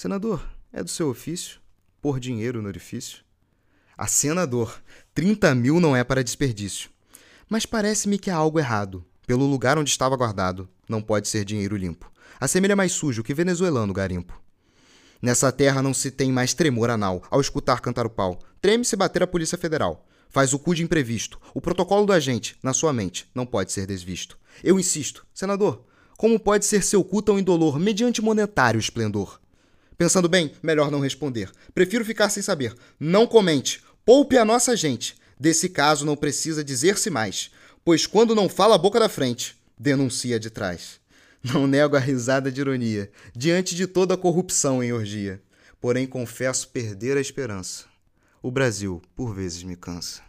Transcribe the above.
Senador, é do seu ofício pôr dinheiro no orifício? A senador, 30 mil não é para desperdício. Mas parece-me que há algo errado. Pelo lugar onde estava guardado, não pode ser dinheiro limpo. Assemelha mais sujo que venezuelano garimpo. Nessa terra não se tem mais tremor anal ao escutar cantar o pau. Treme se bater a Polícia Federal. Faz o cu de imprevisto. O protocolo do agente, na sua mente, não pode ser desvisto. Eu insisto, senador, como pode ser seu cu tão indolor mediante monetário esplendor? Pensando bem, melhor não responder. Prefiro ficar sem saber. Não comente. Poupe a nossa gente. Desse caso não precisa dizer-se mais, pois quando não fala a boca da frente, denuncia de trás. Não nego a risada de ironia, diante de toda a corrupção em orgia. Porém, confesso perder a esperança. O Brasil, por vezes, me cansa.